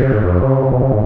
yeah